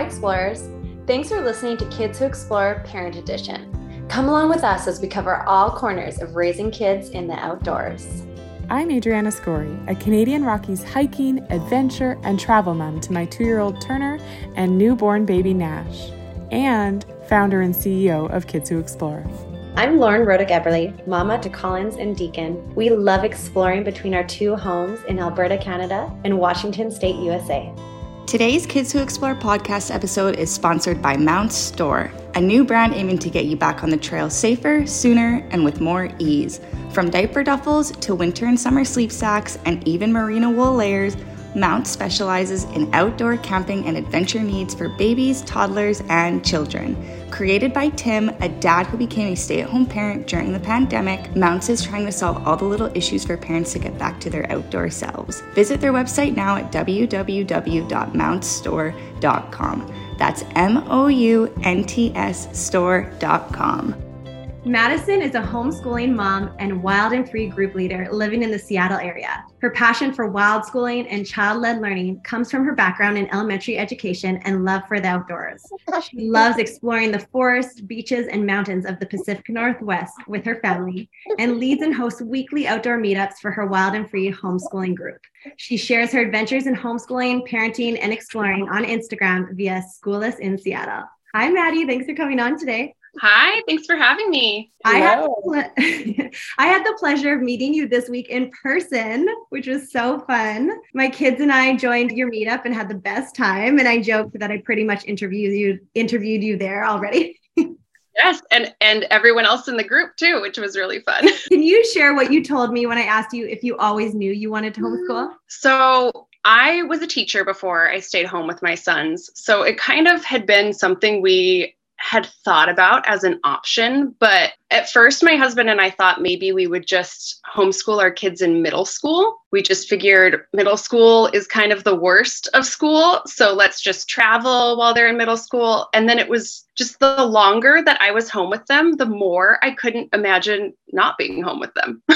Hi, Explorers. Thanks for listening to Kids Who Explore Parent Edition. Come along with us as we cover all corners of raising kids in the outdoors. I'm Adriana Scory, a Canadian Rockies hiking, adventure, and travel mom to my two year old Turner and newborn baby Nash, and founder and CEO of Kids Who Explore. I'm Lauren Rodick Eberly, mama to Collins and Deacon. We love exploring between our two homes in Alberta, Canada, and Washington State, USA. Today's Kids Who Explore podcast episode is sponsored by Mount Store, a new brand aiming to get you back on the trail safer, sooner, and with more ease. From diaper duffels to winter and summer sleep sacks and even merino wool layers, Mounts specializes in outdoor camping and adventure needs for babies, toddlers, and children. Created by Tim, a dad who became a stay at home parent during the pandemic, Mounts is trying to solve all the little issues for parents to get back to their outdoor selves. Visit their website now at www.mountstore.com. That's M O U N T S store.com. Madison is a homeschooling mom and wild and free group leader living in the Seattle area. Her passion for wild schooling and child led learning comes from her background in elementary education and love for the outdoors. She loves exploring the forests, beaches, and mountains of the Pacific Northwest with her family and leads and hosts weekly outdoor meetups for her wild and free homeschooling group. She shares her adventures in homeschooling, parenting, and exploring on Instagram via Schoolless in Seattle. Hi, Maddie. Thanks for coming on today. Hi, thanks for having me. I had, ple- I had the pleasure of meeting you this week in person, which was so fun. My kids and I joined your meetup and had the best time. And I joked that I pretty much interviewed you interviewed you there already. yes, and and everyone else in the group too, which was really fun. Can you share what you told me when I asked you if you always knew you wanted to homeschool? Mm, so I was a teacher before I stayed home with my sons. So it kind of had been something we had thought about as an option. But at first, my husband and I thought maybe we would just homeschool our kids in middle school. We just figured middle school is kind of the worst of school. So let's just travel while they're in middle school. And then it was just the longer that I was home with them, the more I couldn't imagine not being home with them.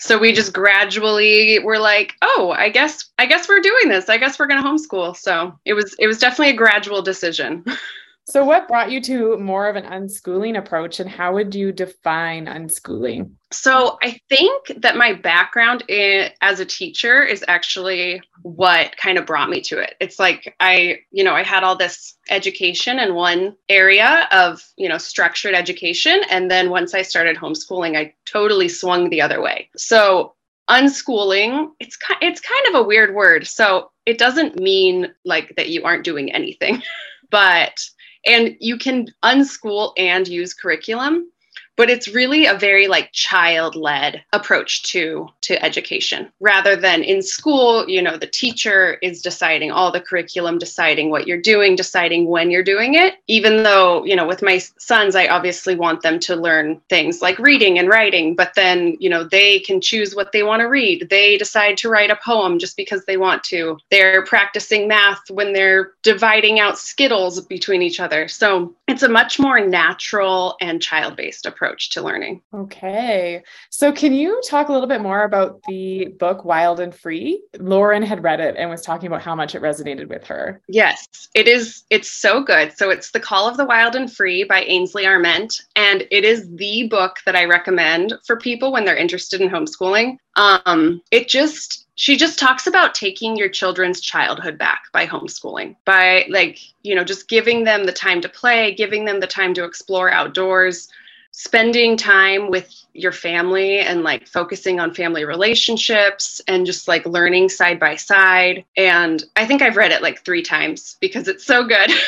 so we just gradually were like oh i guess i guess we're doing this i guess we're going to homeschool so it was it was definitely a gradual decision So, what brought you to more of an unschooling approach, and how would you define unschooling? So, I think that my background in, as a teacher is actually what kind of brought me to it. It's like I, you know, I had all this education in one area of, you know, structured education. And then once I started homeschooling, I totally swung the other way. So, unschooling, it's, it's kind of a weird word. So, it doesn't mean like that you aren't doing anything, but and you can unschool and use curriculum but it's really a very like child led approach to to education. Rather than in school you know the teacher is deciding all the curriculum deciding what you're doing deciding when you're doing it. Even though you know with my sons i obviously want them to learn things like reading and writing but then you know they can choose what they want to read. They decide to write a poem just because they want to. They're practicing math when they're dividing out skittles between each other. So it's a much more natural and child based approach approach to learning. Okay. So, can you talk a little bit more about the book Wild and Free? Lauren had read it and was talking about how much it resonated with her. Yes, it is. It's so good. So, it's The Call of the Wild and Free by Ainsley Arment. And it is the book that I recommend for people when they're interested in homeschooling. Um, it just she just talks about taking your children's childhood back by homeschooling by like you know just giving them the time to play giving them the time to explore outdoors spending time with your family and like focusing on family relationships and just like learning side by side. And I think I've read it like three times because it's so good.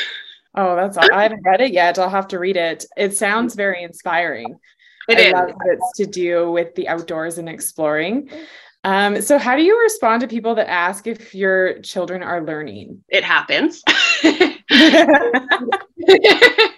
Oh, that's I haven't read it yet. I'll have to read it. It sounds very inspiring. It I is. love that it's to do with the outdoors and exploring. Um, so, how do you respond to people that ask if your children are learning? It happens.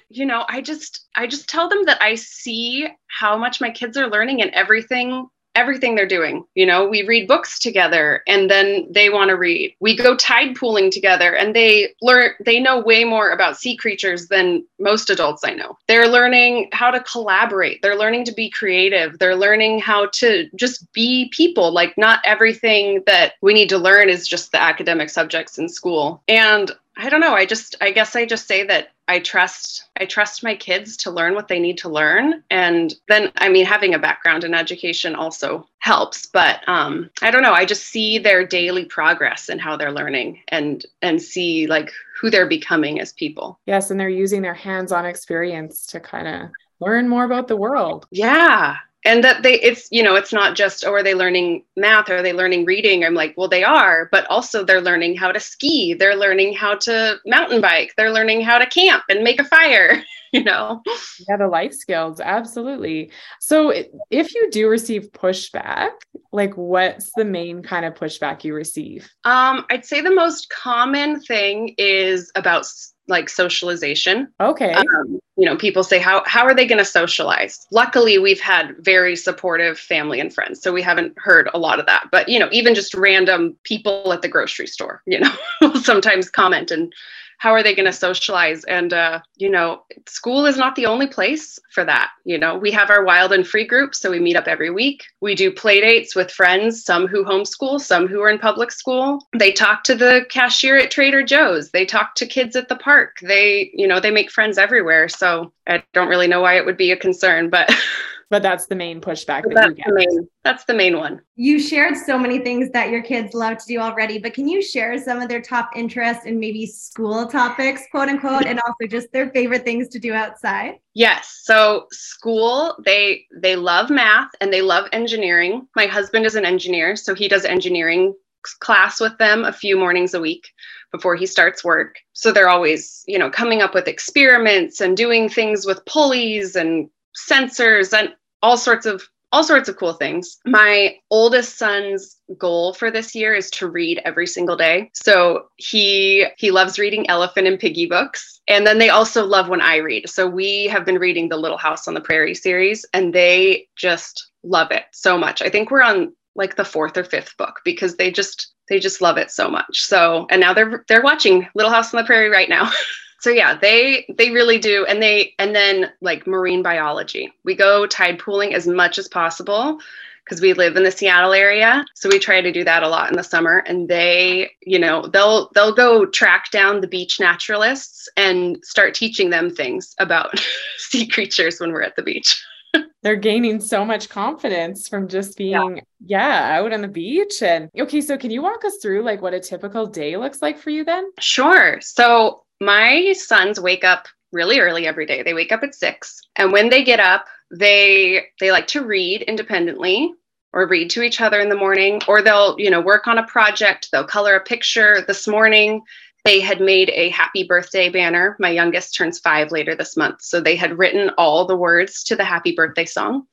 you know, I just I just tell them that I see how much my kids are learning and everything everything they're doing. You know, we read books together and then they want to read. We go tide pooling together and they learn they know way more about sea creatures than most adults I know. They're learning how to collaborate. They're learning to be creative. They're learning how to just be people. Like not everything that we need to learn is just the academic subjects in school. And I don't know. I just I guess I just say that I trust I trust my kids to learn what they need to learn and then I mean having a background in education also helps but um I don't know I just see their daily progress and how they're learning and and see like who they're becoming as people. Yes and they're using their hands-on experience to kind of learn more about the world. Yeah and that they it's you know it's not just oh are they learning math? Are they learning reading? I'm like well they are but also they're learning how to ski. They're learning how to mountain bike. They're learning how to camp and make a fire you know? Yeah the life skills absolutely. So if you do receive pushback like what's the main kind of pushback you receive? Um i'd say the most common thing is about like socialization. Okay. Um, you know, people say how how are they going to socialize? Luckily, we've had very supportive family and friends, so we haven't heard a lot of that. But you know, even just random people at the grocery store, you know, sometimes comment and how are they going to socialize? And uh, you know school is not the only place for that you know? We have our wild and free group so we meet up every week. We do play dates with friends some who homeschool some who are in public school. They talk to the cashier at trader joe's. They talk to kids at the park. They you know they make friends everywhere so i don't really know why it would be a concern but but that's the main pushback that that's you get. The main, that's the main one. You shared so many things that your kids love to do already, but can you share some of their top interests in maybe school topics, quote unquote, and also just their favorite things to do outside? Yes. So school, they they love math and they love engineering. My husband is an engineer, so he does engineering class with them a few mornings a week before he starts work. So they're always, you know, coming up with experiments and doing things with pulleys and sensors and all sorts of all sorts of cool things. My oldest son's goal for this year is to read every single day. So he he loves reading Elephant and Piggie books. And then they also love when I read. So we have been reading the Little House on the Prairie series and they just love it so much. I think we're on like the fourth or fifth book because they just they just love it so much. So and now they're they're watching Little House on the Prairie right now. so yeah they they really do. And they and then like marine biology. We go tide pooling as much as possible because we live in the Seattle area. So we try to do that a lot in the summer. And they you know they'll they'll go track down the beach naturalists and start teaching them things about sea creatures when we're at the beach. They're gaining so much confidence from just being yeah. yeah out on the beach. And okay so can you walk us through like what a typical day looks like for you then? Sure. So my sons wake up really early every day. They wake up at 6 and when they get up, they they like to read independently or read to each other in the morning or they'll, you know, work on a project, they'll color a picture. This morning they had made a happy birthday banner. My youngest turns 5 later this month. So they had written all the words to the happy birthday song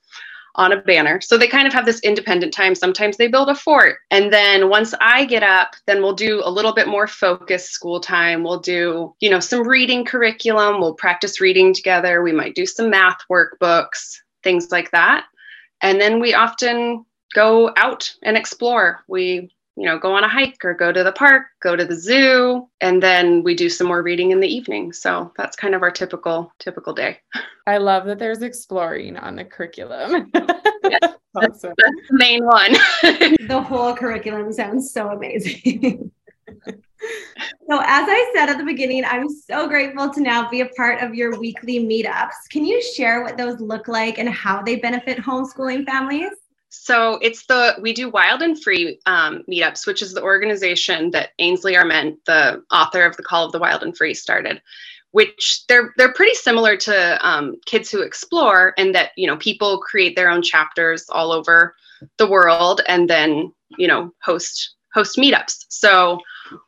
on a banner. So they kind of have this independent time. Sometimes they build a fort. And then once I get up, then we'll do a little bit more focused school time. We'll do, you know, some reading curriculum. We'll practice reading together. We might do some math workbooks, things like that. And then we often go out and explore. We you know, go on a hike or go to the park, go to the zoo, and then we do some more reading in the evening. So that's kind of our typical typical day. I love that there's exploring on the curriculum. yes, awesome. that's, that's the main one. the whole curriculum sounds so amazing. So, as I said at the beginning, I'm so grateful to now be a part of your weekly meetups. Can you share what those look like and how they benefit homeschooling families? So it's the we do Wild and Free um, meetups, which is the organization that Ainsley Arment, the author of the Call of the Wild and Free, started. Which they're they're pretty similar to um, Kids Who Explore, and that you know people create their own chapters all over the world, and then you know host host meetups. So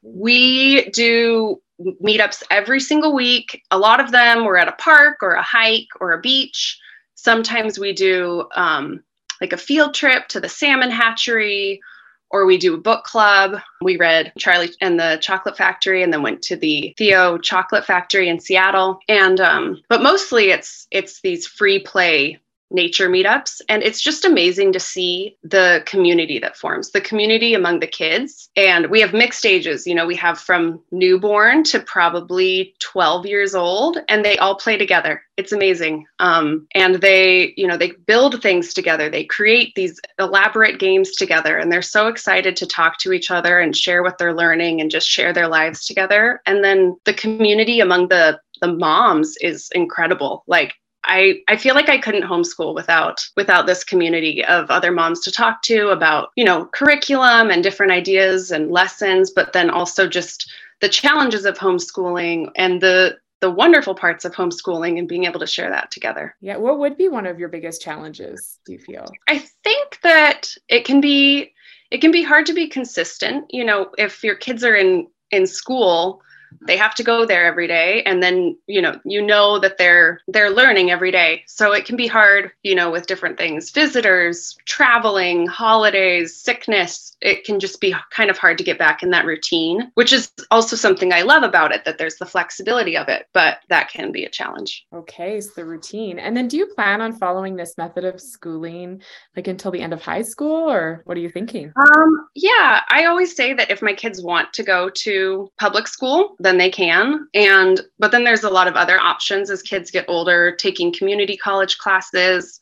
we do meetups every single week. A lot of them we're at a park or a hike or a beach. Sometimes we do um, like a field trip to the salmon hatchery or we do a book club. We read Charlie and the Chocolate Factory, and then went to the Theo Chocolate Factory in Seattle. And um, but mostly it's it's these free play nature meetups. And it's just amazing to see the community that forms, the community among the kids. And we have mixed ages. You know, we have from newborn to probably 12 years old, and they all play together. It's amazing. Um, and they, you know, they build things together. They create these elaborate games together, and they're so excited to talk to each other and share what they're learning and just share their lives together. And then the community among the the moms is incredible. Like I, I feel like I couldn't homeschool without without this community of other moms to talk to about, you know, curriculum and different ideas and lessons, but then also just the challenges of homeschooling and the the wonderful parts of homeschooling and being able to share that together. Yeah, what would be one of your biggest challenges, do you feel? I think that it can be it can be hard to be consistent. You know, if your kids are in in school, they have to go there every day. And then you know you know that they're they're learning every day. So it can be hard you know with different things visitors traveling holidays sickness. It can just be kind of hard to get back in that routine which is also something i love about it that there's the flexibility of it but that can be a challenge. Okay so the routine. And then do you plan on following this method of schooling like until the end of high school or what are you thinking? Um yeah i always say that if my kids want to go to public school then they can. And but then there's a lot of other options as kids get older, taking community college classes.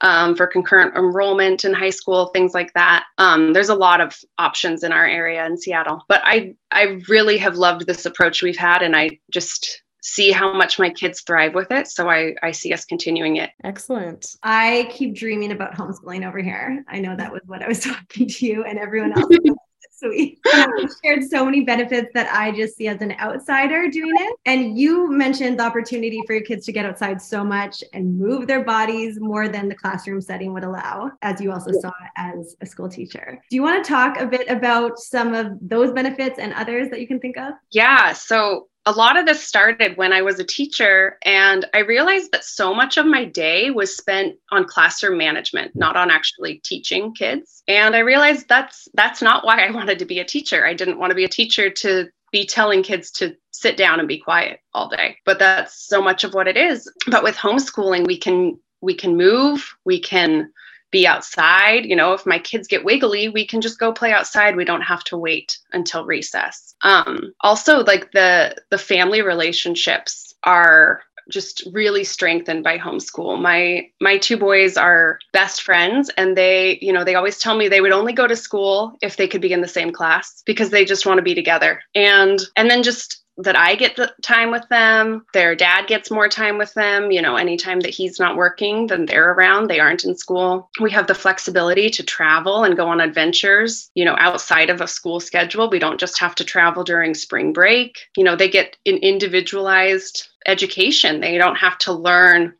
Um, for concurrent enrollment in high school, things like that. Um, there's a lot of options in our area in Seattle, but I I really have loved this approach we've had, and I just see how much my kids thrive with it. So I, I see us continuing it. Excellent. I keep dreaming about homeschooling over here. I know that was what I was talking to you and everyone else sweet. shared so many benefits that I just see as an outsider doing it. And you mentioned the opportunity for your kids to get outside so much and move their bodies more than the classroom setting would allow, as you also saw as a school teacher. Do you want to talk a bit about some of those benefits and others that you can think of? Yeah. So a lot of this started when I was a teacher, and I realized that so much of my day was spent on classroom management, not on actually teaching kids. And I realized that's that's not why I wanted to be a teacher. I didn't want to be a teacher to be telling kids to sit down and be quiet all day. But that's so much of what it is. But with homeschooling, we can we can move, we can be outside. You know, if my kids get wiggly, we can just go play outside. We don't have to wait until recess. Um, also, like the the family relationships are just really strengthened by homeschool. My my two boys are best friends and they, you know, they always tell me they would only go to school if they could be in the same class because they just want to be together. And and then just that I get the time with them. Their dad gets more time with them. You know, anytime that he's not working, then they're around. They aren't in school. We have the flexibility to travel and go on adventures, you know, outside of a school schedule. We don't just have to travel during spring break. You know, they get an individualized education. They don't have to learn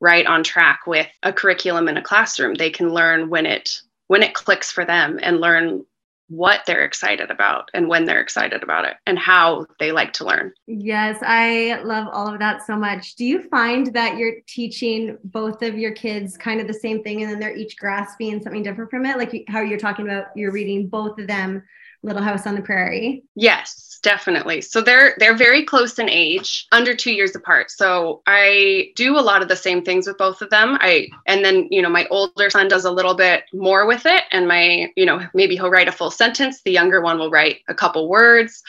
right on track with a curriculum in a classroom. They can learn when it when it clicks for them and learn what they're excited about and when they're excited about it and how they like to learn. Yes, I love all of that so much. Do you find that you're teaching both of your kids kind of the same thing and then they're each grasping something different from it? Like how you're talking about you're reading both of them Little House on the Prairie? Yes, definitely. So they're they're very close in age, under 2 years apart. So I do a lot of the same things with both of them. I and then, you know, my older son does a little bit more with it and my, you know, maybe he'll write a full sentence, the younger one will write a couple words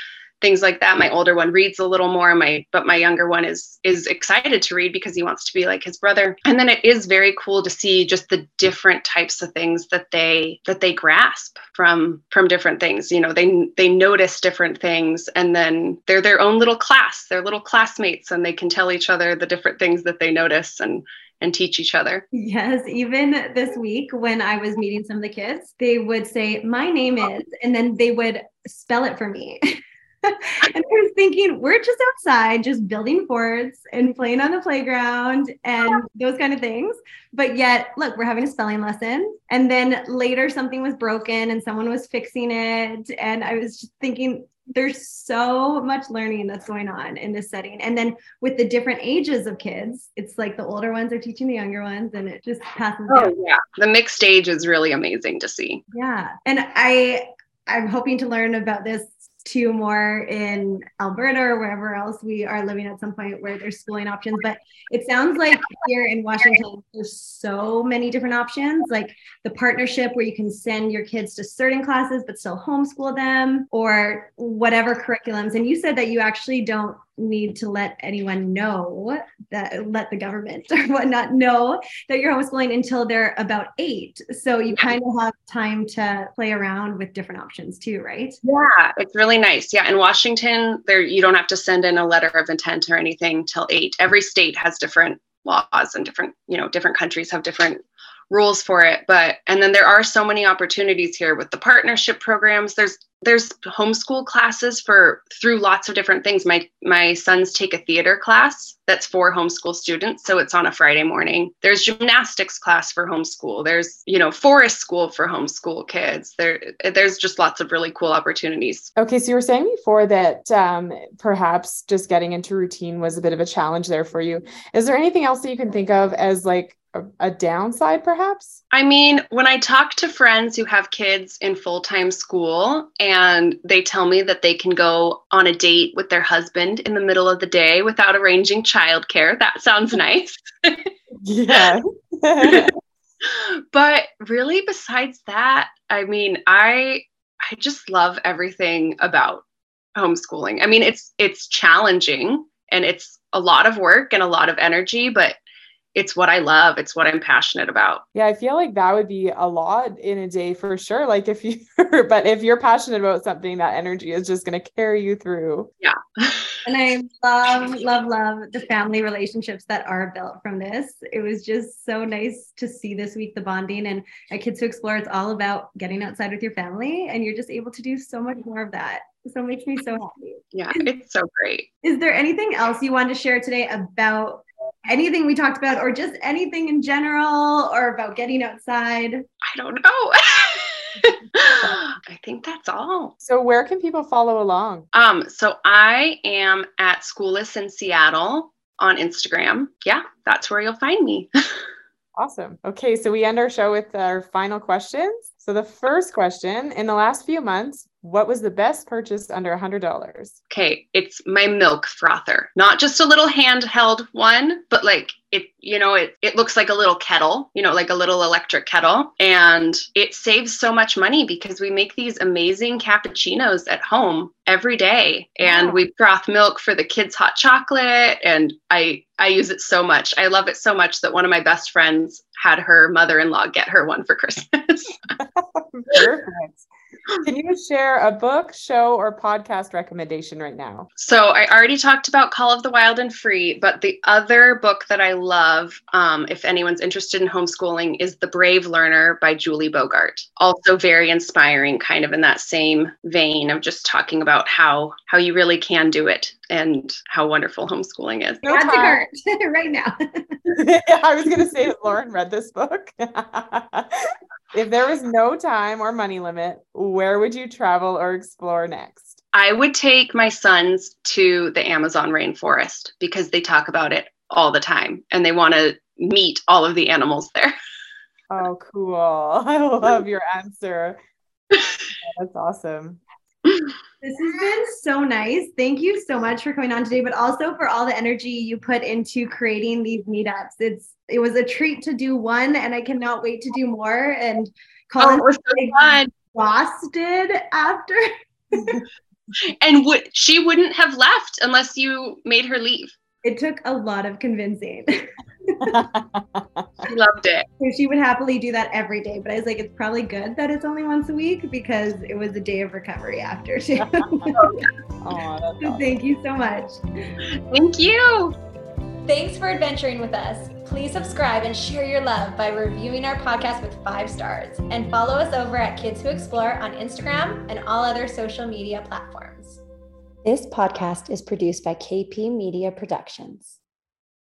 things like that. My older one reads a little more. My but my younger one is is excited to read because he wants to be like his brother. And then it is very cool to see just the different types of things that they that they grasp from from different things. You know they they notice different things and then they're their own little class. They're little classmates and they can tell each other the different things that they notice and and teach each other. Yes, even this week when I was meeting some of the kids, they would say, My name is, and then they would spell it for me. and I was thinking, we're just outside, just building forts and playing on the playground and those kind of things. But yet, look, we're having a spelling lesson. And then later, something was broken and someone was fixing it. And I was just thinking, there's so much learning that's going on in this setting. And then with the different ages of kids, it's like the older ones are teaching the younger ones and it just passes. Oh, down. yeah. The mixed age is really amazing to see. Yeah. And I, I'm hoping to learn about this to more in Alberta or wherever else we are living at some point where there's schooling options. But it sounds like here in Washington, there's so many different options, like the partnership where you can send your kids to certain classes but still homeschool them or whatever curriculums. And you said that you actually don't need to let anyone know that let the government or whatnot know that you're homeschooling until they're about eight. So you kind of have time to play around with different options too, right? Yeah, it's really nice. Yeah, in Washington, there you don't have to send in a letter of intent or anything till eight. Every state has different laws and different, you know, different countries have different rules for it but and then there are so many opportunities here with the partnership programs. There's there's homeschool classes for through lots of different things. My my sons take a theater class that's for homeschool students so it's on a friday morning. There's gymnastics class for homeschool. There's you know forest school for homeschool kids. There there's just lots of really cool opportunities. Okay so you were saying before that um, perhaps just getting into routine was a bit of a challenge there for you. Is there anything else that you can think of as like a, downside perhaps? I mean, when I talk to friends who have kids in full time school and they tell me that they can go on a date with their husband in the middle of the day without arranging childcare, that sounds nice. yeah. but really, besides that, I mean, I I just love everything about homeschooling. I mean, it's it's challenging and it's a lot of work and a lot of energy, but it's what I love. It's what I'm passionate about. Yeah, I feel like that would be a lot in a day for sure. Like if you, but if you're passionate about something, that energy is just going to carry you through. Yeah. and I love, love, love the family relationships that are built from this. It was just so nice to see this week the bonding and at Kids Who Explore. It's all about getting outside with your family, and you're just able to do so much more of that. So it makes me so happy. Yeah, it's so great. Is there anything else you want to share today about anything we talked about or just anything in general or about getting outside? I don't know. I think that's all. So where can people follow along? Um, so I am at Schoolless in Seattle on Instagram. Yeah, that's where you'll find me. awesome. Okay, so we end our show with our final questions. So the first question, in the last few months, what was the best purchase under a $100? Okay, it's my milk frother. Not just a little handheld one, but like it, you know, it, it looks like a little kettle, you know, like a little electric kettle. And it saves so much money because we make these amazing cappuccinos at home every day. And wow. we froth milk for the kids' hot chocolate. And I I use it so much. I love it so much that one of my best friends had her mother-in-law get her one for Christmas. Perfect. Can you share a book, show, or podcast recommendation right now? So I already talked about Call of the Wild and Free, but the other book that I love, um, if anyone's interested in homeschooling, is The Brave Learner by Julie Bogart. Also very inspiring, kind of in that same vein of just talking about how how you really can do it and how wonderful homeschooling is. No Add to right now. I was going to say that Lauren read this book. If there was no time or money limit, where would you travel or explore next? I would take my sons to the Amazon rainforest because they talk about it all the time and they want to meet all of the animals there. Oh, cool. I love your answer. That's awesome. This has been so nice. Thank you so much for coming on today, but also for all the energy you put into creating these meetups. It's it was a treat to do one, and I cannot wait to do more. And oh, Colin oh, so exhausted after. and would she wouldn't have left unless you made her leave. It took a lot of convincing. she loved it. So she would happily do that every day. But I was like, it's probably good that it's only once a week because it was a day of recovery after too. oh, so thank you so much. Thank you. Thanks for adventuring with us. Please subscribe and share your love by reviewing our podcast with five stars. And follow us over at Kids Who Explore on Instagram and all other social media platforms. This podcast is produced by KP Media Productions.